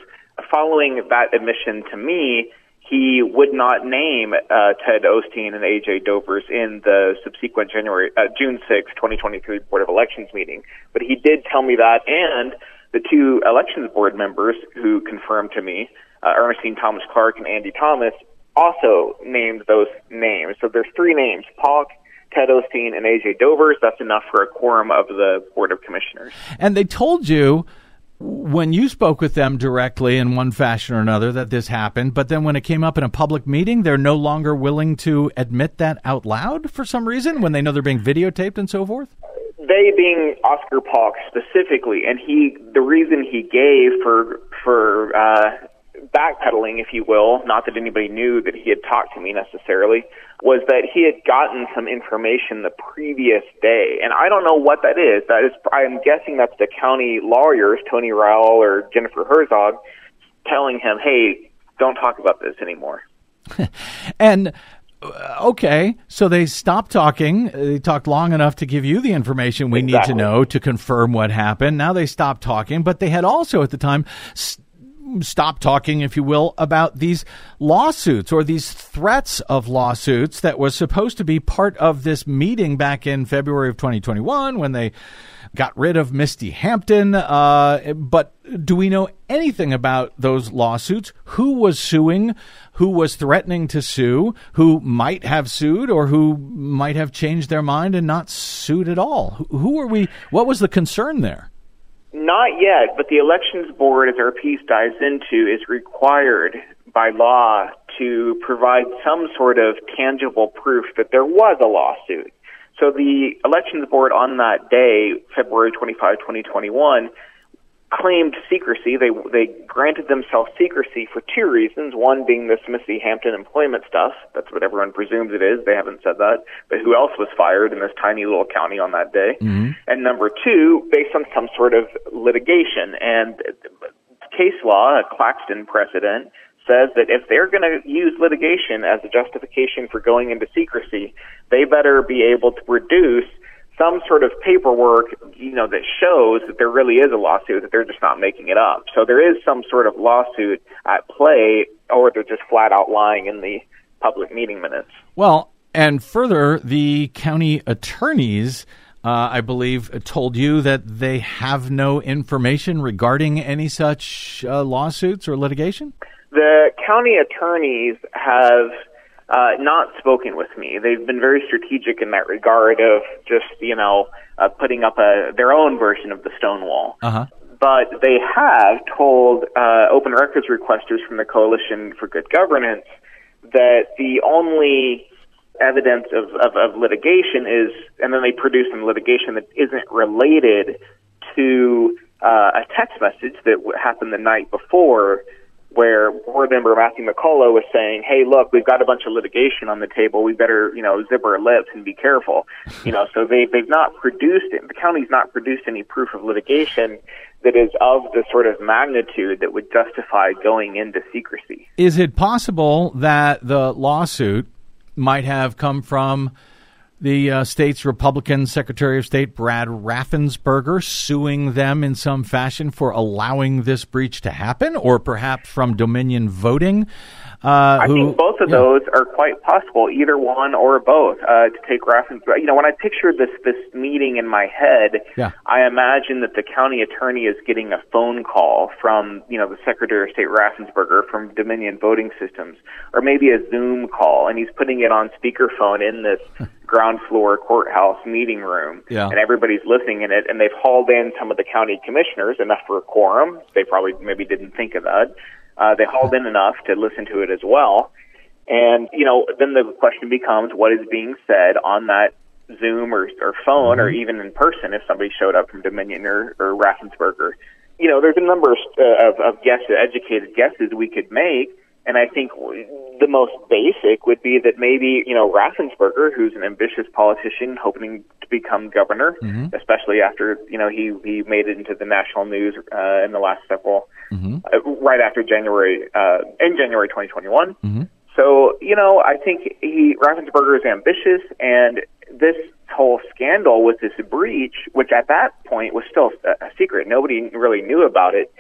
Following that admission to me, he would not name uh, Ted Osteen and AJ Dovers in the subsequent January uh, June 6, 2023 Board of Elections meeting. But he did tell me that, and the two elections board members who confirmed to me, uh, Ernestine Thomas Clark and Andy Thomas, also named those names. So there's three names: Polk, Ted Osteen, and AJ Dovers. That's enough for a quorum of the Board of Commissioners. And they told you when you spoke with them directly in one fashion or another that this happened, but then when it came up in a public meeting, they're no longer willing to admit that out loud for some reason when they know they're being videotaped and so forth? They being Oscar Polk specifically, and he the reason he gave for for uh, backpedaling, if you will, not that anybody knew that he had talked to me necessarily, was that he had gotten some information the previous day, and I don't know what that is. That is, I'm guessing that's the county lawyers, Tony Rowell or Jennifer Herzog, telling him, "Hey, don't talk about this anymore." And uh, okay, so they stopped talking. They talked long enough to give you the information we need to know to confirm what happened. Now they stopped talking, but they had also at the time s- stopped talking, if you will, about these lawsuits or these threats of lawsuits that was supposed to be part of this meeting back in February of 2021 when they got rid of Misty Hampton. Uh, but do we know anything about those lawsuits? Who was suing? Who was threatening to sue? Who might have sued or who might have changed their mind and not sued at all? Who- are we? What was the concern there? Not yet, but the elections board, as our piece dives into, is required by law to provide some sort of tangible proof that there was a lawsuit. So the elections board on that day, February 25, 2021, claimed secrecy. They they granted themselves secrecy for two reasons. One being this Misty Hampton employment stuff. That's what everyone presumes it is. They haven't said that. But who else was fired in this tiny little county on that day? Mm-hmm. And number two, based on some sort of litigation. And case law, a Claxton precedent, says that if they're going to use litigation as a justification for going into secrecy, they better be able to produce some sort of paperwork, you know, that shows that there really is a lawsuit, that they're just not making it up. So there is some sort of lawsuit at play, or they're just flat out lying in the public meeting minutes. Well, and further, the county attorneys, uh, I believe, told you that they have no information regarding any such uh, lawsuits or litigation. The county attorneys have uh, not spoken with me. They've been very strategic in that regard of just, you know, uh, putting up a, their own version of the Stonewall. Uh huh. But they have told uh, open records requesters from the Coalition for Good Governance that the only evidence of, of, of litigation is, and then they produce some litigation that isn't related to uh, a text message that happened the night before where board member Matthew McCullough was saying, "Hey, look, we've got a bunch of litigation on the table. We better, you know, zip our lips and be careful." you know, so they they've not produced it. The county's not produced any proof of litigation that is of the sort of magnitude that would justify going into secrecy. Is it possible that the lawsuit might have come from the uh, state's Republican Secretary of State, Brad Raffensperger, suing them in some fashion for allowing this breach to happen, or perhaps from Dominion Voting? Uh, I who, think both of yeah. those are quite possible, either one or both. Uh, to take reference, you know, when I picture this this meeting in my head, Yeah. I imagine that the county attorney is getting a phone call from, you know, the Secretary of State Raffensperger from Dominion Voting Systems, or maybe a Zoom call, and he's putting it on speakerphone in this ground floor courthouse meeting room, Yeah. and everybody's listening in it, and they've hauled in some of the county commissioners, enough for a quorum. They probably maybe didn't think of that. Uh, they hauled in enough to listen to it as well. And, you know, then the question becomes what is being said on that Zoom or, or phone or even in person if somebody showed up from Dominion or, or Raffensperger. You know, there's a number of, uh, of, of guesses, educated guesses we could make. And I think the most basic would be that maybe, you know, Raffensperger, who's an ambitious politician hoping to become governor, especially after, you know, he, he made it into the national news uh, in the last several, uh, right after January, uh, in January 2021. So, you know, I think he Raffensperger is ambitious, and this whole scandal with this breach, which at that point was still a, a secret, nobody really knew about it.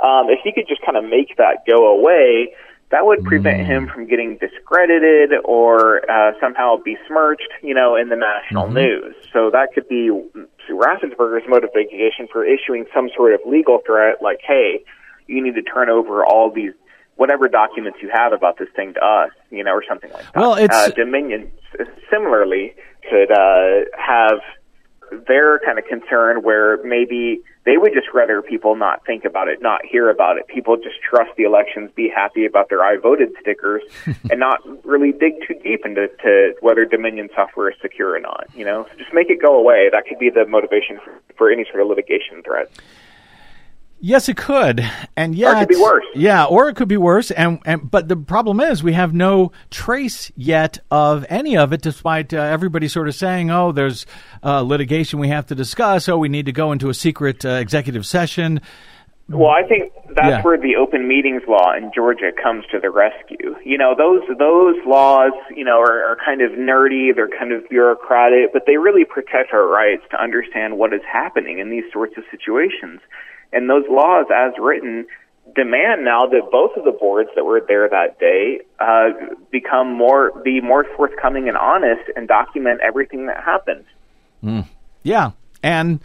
Um, if he could just kind of make that go away, that would prevent him from getting discredited or uh, somehow besmirched, you know, in the national news. So that could be Raffensperger's motivation for issuing some sort of legal threat, like, "Hey, you need to turn over all these whatever documents you have about this thing to us, you know, or something like that. Well, it's- uh, Dominion similarly could uh, have their kind of concern where maybe they would just rather people not think about it, not hear about it. People just trust the elections, be happy about their I voted stickers, and not really dig too deep into to whether Dominion software is secure or not. You know, so just make it go away. That could be the motivation for, for any sort of litigation threat. Yes, it could, and Or it could be worse. Yeah, or it could be worse. And, and but the problem is we have no trace yet of any of it, despite uh, everybody sort of saying, "Oh, there's uh, litigation we have to discuss. Oh, we need to go into a secret uh, executive session." Well, I think that's Yeah. where the open meetings law in Georgia comes to the rescue. You know, those those laws, you know, are, are kind of nerdy, they're kind of bureaucratic, but they really protect our rights to understand what is happening in these sorts of situations. And those laws, as written, demand now that both of the boards that were there that day uh, become more be more forthcoming and honest and document everything that happened. Mm. Yeah, and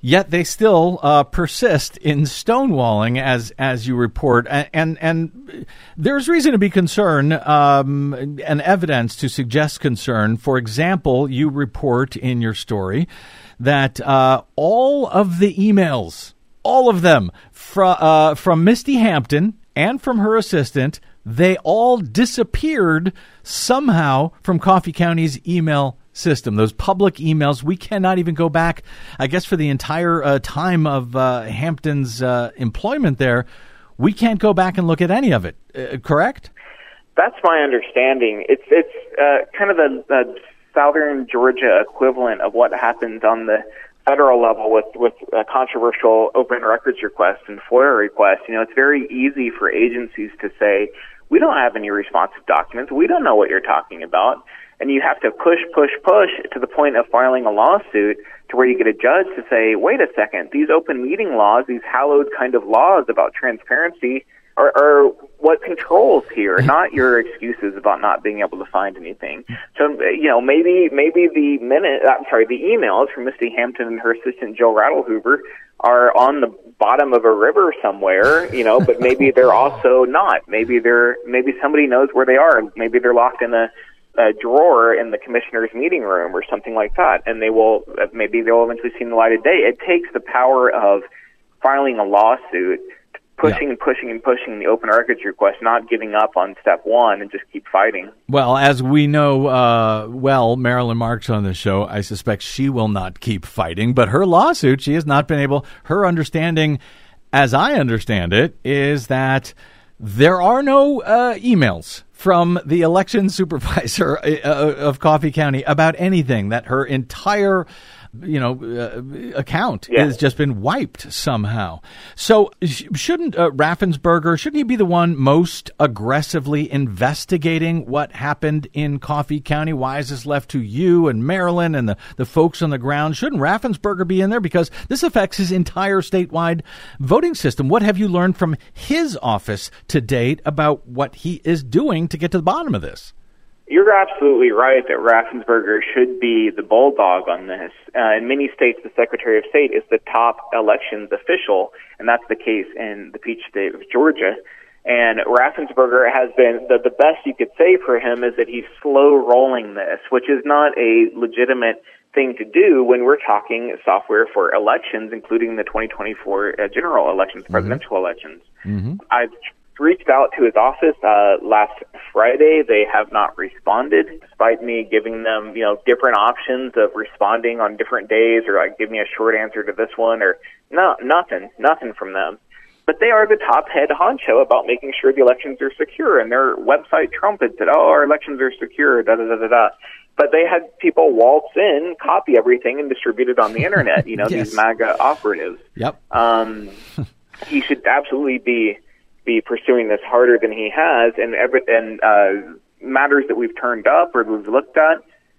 yet they still uh, persist in stonewalling, as as you report, and and, and there's reason to be concerned, um, and evidence to suggest concern. For example, you report in your story that uh, all of the emails, all of them, from uh, from Misty Hampton and from her assistant. They all disappeared somehow from Coffee County's email system. Those public emails, we cannot even go back, I guess, for the entire uh, time of uh, Hampton's uh, employment there. We can't go back and look at any of it, uh, correct? That's my understanding. It's it's uh, kind of the, the southern Georgia equivalent of what happens on the federal level with with uh, controversial open records requests and FOIA requests. You know, it's very easy for agencies to say, "We don't have any responsive documents. We don't know what you're talking about." And you have to push, push, push to the point of filing a lawsuit to where you get a judge to say, "Wait a second, these open meeting laws, these hallowed kind of laws about transparency." Are, are what controls here, not your excuses about not being able to find anything. So, you know, maybe maybe the minute, I'm sorry, the emails from Misty Hampton and her assistant Joe Ridlehoover are on the bottom of a river somewhere, you know, but maybe they're also not. Maybe they're maybe somebody knows where they are. Maybe they're locked in a, a drawer in the commissioner's meeting room or something like that, and they will maybe they'll eventually see the light of day. It takes the power of filing a lawsuit pushing and pushing and pushing the open records request, not giving up on step one and just keep fighting. Well, as we know uh, well, Marilyn Marks on the show, I suspect she will not keep fighting, but her lawsuit, she has not been able, her understanding, as I understand it, is that there are no uh, emails from the election supervisor uh, of Coffee County about anything, that her entire you know, uh, account Yeah. has just been wiped somehow. So sh- shouldn't uh, Raffensperger, shouldn't he be the one most aggressively investigating what happened in Coffee County? Why is this left to you and Marilyn and the, the folks on the ground? Shouldn't Raffensperger be in there? Because this affects his entire statewide voting system. What have you learned from his office to date about what he is doing to get to the bottom of this? You're absolutely right that Raffensperger should be the bulldog on this. Uh, in many states, the Secretary of State is the top elections official, and that's the case in the peach state of Georgia. And Raffensperger has been the, the best you could say for him is that he's slow rolling this, which is not a legitimate thing to do when we're talking software for elections, including the 2024 uh, general elections, presidential elections. Mm-hmm. I've reached out to his office uh, last Friday. They have not responded, despite me giving them, you know, different options of responding on different days, or like give me a short answer to this one, or no, nothing, nothing from them. But they are the top head honcho about making sure the elections are secure, and their website trumpets that oh, our elections are secure, da da da da da. But they had people waltz in, copy everything, and distribute it on the internet. You know, Yes. these MAGA operatives. Yep. Um, he should absolutely be be pursuing this harder than he has, and every, and uh, matters that we've turned up or we've looked at.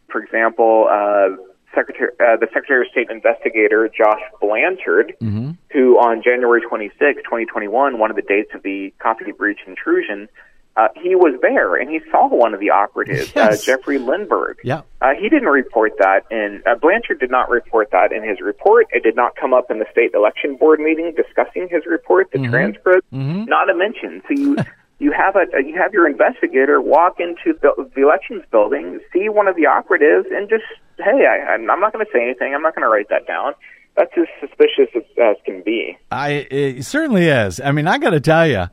For example, uh, Secretary, uh, the Secretary of State investigator Josh Blanchard, Mm-hmm. who on January 26, 2021, one of the dates of the coffee breach intrusion, uh, he was there and he saw one of the operatives, Yes. uh, Jeffrey Lenberg. Yeah. Uh, he didn't report that, and uh, Blanchard did not report that in his report. It did not come up in the state election board meeting discussing his report, the transcript, not a mention. So you you have a you have your investigator walk into the, the elections building, see one of the operatives, and just hey, I, I'm I'm not going to say anything. I'm not going to write that down. That's as suspicious as, as can be. I it certainly is. I mean, I got to tell you,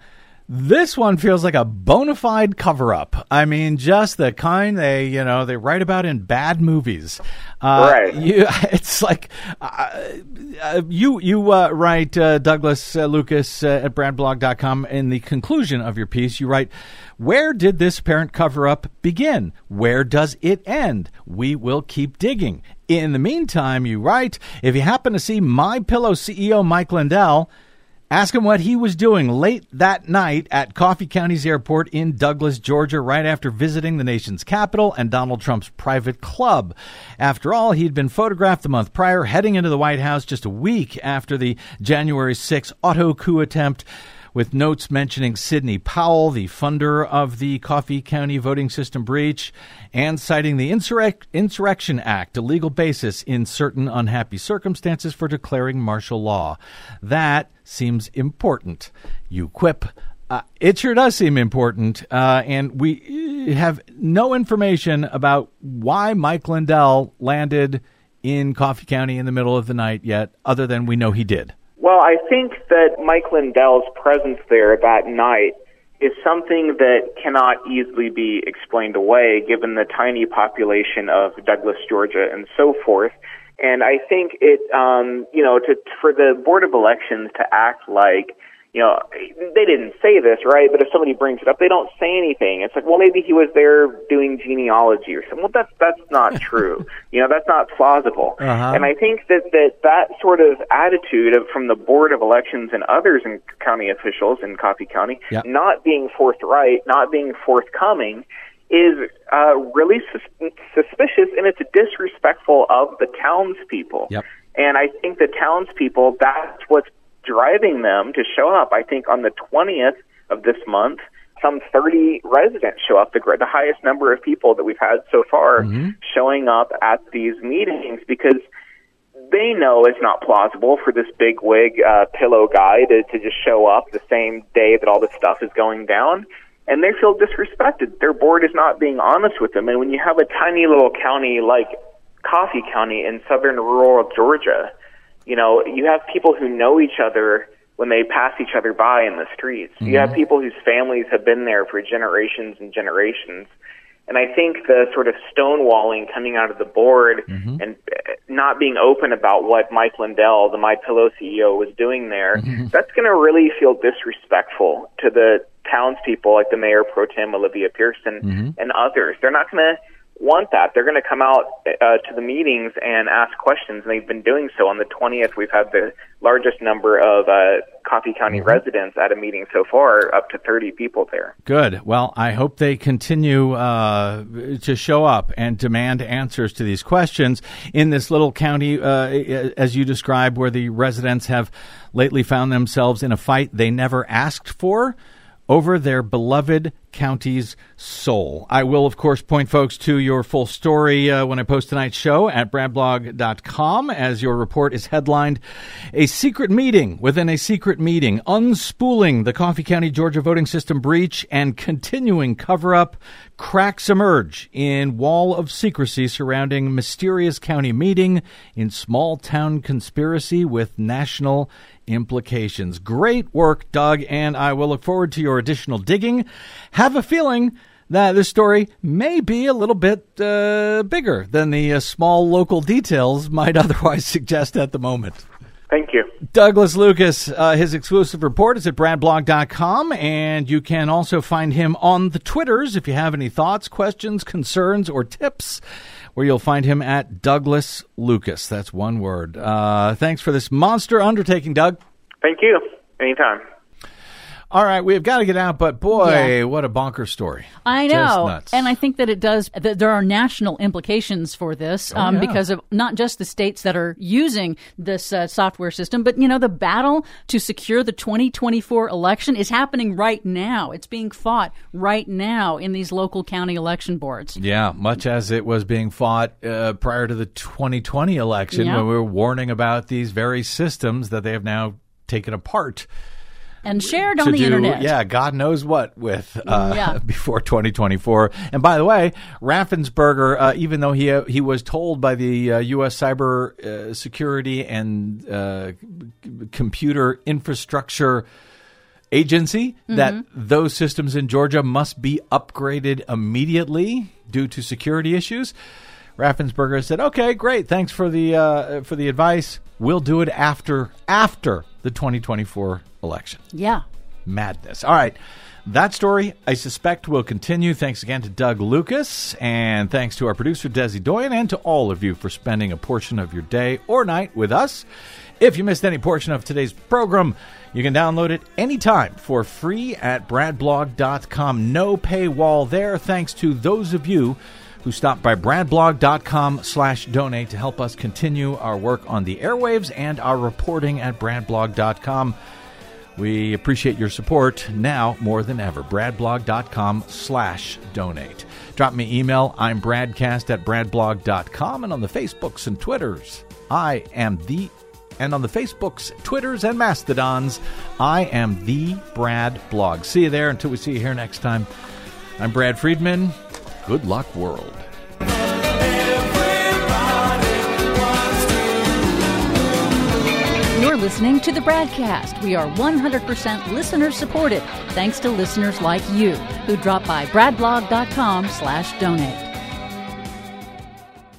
this one feels like a bona fide cover up. I mean, just the kind they you know they write about in bad movies. Uh, Right. You, it's like uh, uh, you you uh, write uh, Douglas uh, Lucas uh, at bradblog.com in the conclusion of your piece. You write, "Where did this apparent cover up begin? Where does it end? We will keep digging." In the meantime, you write, if you happen to see My Pillow CEO Mike Lindell, ask him what he was doing late that night at Coffee County's airport in Douglas, Georgia, right after visiting the nation's capital and Donald Trump's private club. After all, he'd been photographed the month prior, heading into the White House just a week after the January 6 auto coup attempt with notes mentioning Sidney Powell, the funder of the Coffee County voting system breach, and citing the Insurrec- Insurrection Act, a legal basis in certain unhappy circumstances for declaring martial law. That seems important. You quip. Uh, it sure does seem important, uh, and we uh, have no information about why Mike Lindell landed in Coffee County in the middle of the night yet, other than we know he did. Well, I think that Mike Lindell's presence there that night is something that cannot easily be explained away given the tiny population of Douglas, Georgia, and so forth. And I think it, um, you know, to, for the Board of Elections to act like, you know, they didn't say this, right? But if somebody brings it up, they don't say anything. It's like, well, maybe he was there doing genealogy or something. Well, that's, that's not true. you know, that's not plausible. Uh-huh. And I think that, that that sort of attitude of, from the Board of Elections and others in county officials in Coffee County, Yeah. not being forthright, not being forthcoming, is uh, really sus- suspicious and it's disrespectful of the townspeople. Yep. And I think the townspeople, that's what's driving them to show up. I think on the 20th of this month, some 30 residents show up, the, gr- the highest number of people that we've had so far showing up at these meetings because they know it's not plausible for this big wig uh, pillow guy to, to just show up the same day that all this stuff is going down. And they feel disrespected. Their board is not being honest with them. And when you have a tiny little county like Coffee County in southern rural Georgia, you know, you have people who know each other when they pass each other by in the streets. You have mm-hmm. people whose families have been there for generations and generations. And I think the sort of stonewalling coming out of the board mm-hmm. and uh, not being open about what Mike Lindell, the My Pillow CEO, was doing there, mm-hmm. that's going to really feel disrespectful to the townspeople like the mayor pro tem Olivia Pearson and others. They're not going to want that. They're going to come out uh, to the meetings and ask questions, and they've been doing so. On the 20th, we've had the largest number of uh, Coffee County residents at a meeting so far, up to 30 people there. Good. Well, I hope they continue uh, to show up and demand answers to these questions in this little county, uh, as you described, where the residents have lately found themselves in a fight they never asked for over their beloved county's soul. I will, of course, point folks to your full story uh, when I post tonight's show at bradblog.com as your report is headlined A Secret Meeting Within a Secret Meeting, Unspooling the Coffee County, Georgia Voting System Breach and Continuing Cover Up. Cracks emerge in wall of secrecy surrounding mysterious county meeting in small town conspiracy with national implications. Great work, Doug, and I will look forward to your additional digging. Have a feeling that this story may be a little bit uh, bigger than the uh, small local details might otherwise suggest at the moment. Thank you. Douglas Lucas, uh, his exclusive report is at bradblog.com, and you can also find him on the Twitters if you have any thoughts, questions, concerns, or tips, where you'll find him at Douglas Lucas. That's one word. Uh, thanks for this monster undertaking, Doug. Thank you. Anytime. All right, we've got to get out, but boy, Yeah. what a bonker story. I know, nuts. and I think that it does. That there are national implications for this Oh, um, yeah. because of not just the states that are using this uh, software system, but you know the battle to secure the 2024 election is happening right now. It's being fought right now in these local county election boards. Yeah, much as it was being fought uh, prior to the 2020 election, Yeah. when we were warning about these very systems that they have now taken apart And shared on the do, internet. yeah, God knows what with uh, Yeah. before 2024. And by the way, Raffensperger, uh, even though he uh, he was told by the uh, U.S. Cyber uh, Security and uh, c- Computer Infrastructure Agency that Mhm. those systems in Georgia must be upgraded immediately due to security issues. Raffensperger said, "Okay, great. Thanks for the uh, for the advice. We'll do it after after the 2024 election." Yeah. Madness. All right. That story, I suspect, will continue. Thanks again to Doug Lucas, and thanks to our producer, Desi Doyen, and to all of you for spending a portion of your day or night with us. If you missed any portion of today's program, you can download it anytime for free at bradblog.com. No paywall there, thanks to those of you who stopped by bradblog.com slash donate to help us continue our work on the airwaves and our reporting at bradblog.com. We appreciate your support now more than ever. Bradblog.com slash donate. Drop me email. I'm Bradcast at bradblog.com and on the Facebooks and Twitters. I am the and on the Facebooks, Twitters, and Mastodons, I am the Brad Blog. See you there until we see you here next time. I'm Brad Friedman. Good luck, world. You're listening to the Bradcast. We are 100% listener supported, thanks to listeners like you who drop by bradblog.com slash donate.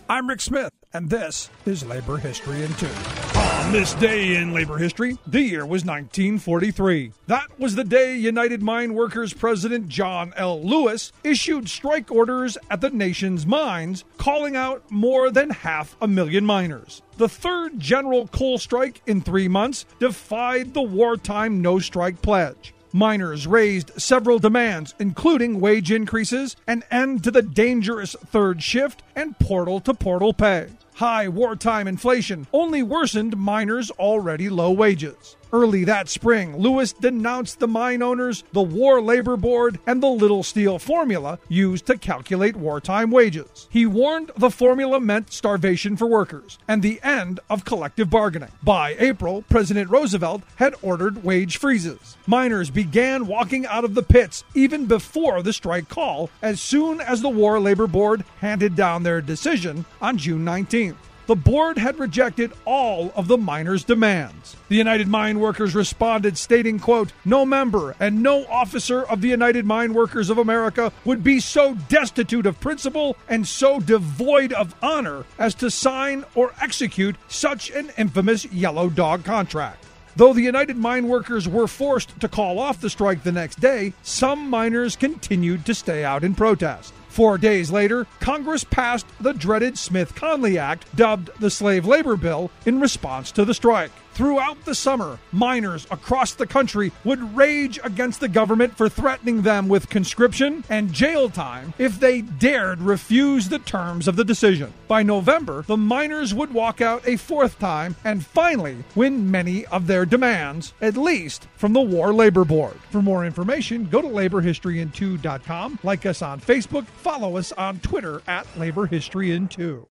I'm Rick Smith, and this is Labor History in Two. On this day in labor history, the year was 1943. That was the day United Mine Workers President John L. Lewis issued strike orders at the nation's mines, calling out more than half a million miners. The third general coal strike in three months defied the wartime no strike pledge. Miners raised several demands, including wage increases, an end to the dangerous third shift, and portal to portal pay. High wartime inflation only worsened miners' already low wages. Early that spring, Lewis denounced the mine owners, the War Labor Board, and the Little Steel formula used to calculate wartime wages. He warned the formula meant starvation for workers and the end of collective bargaining. By April, President Roosevelt had ordered wage freezes. Miners began walking out of the pits even before the strike call as soon as the War Labor Board handed down their decision on June 19th. The board had rejected all of the miners' demands. The United Mine Workers responded stating, quote, "No member and no officer of the United Mine Workers of America would be so destitute of principle and so devoid of honor as to sign or execute such an infamous yellow dog contract." Though the United Mine Workers were forced to call off the strike the next day, some miners continued to stay out in protest. Four days later, Congress passed the dreaded Smith Connally Act, dubbed the Slave Labor Bill, in response to the strike. Throughout the summer, miners across the country would rage against the government for threatening them with conscription and jail time if they dared refuse the terms of the decision. By November, the miners would walk out a fourth time and finally win many of their demands, at least from the War Labor Board. For more information, go to laborhistoryin2.com, like us on Facebook, follow us on Twitter at laborhistoryin2.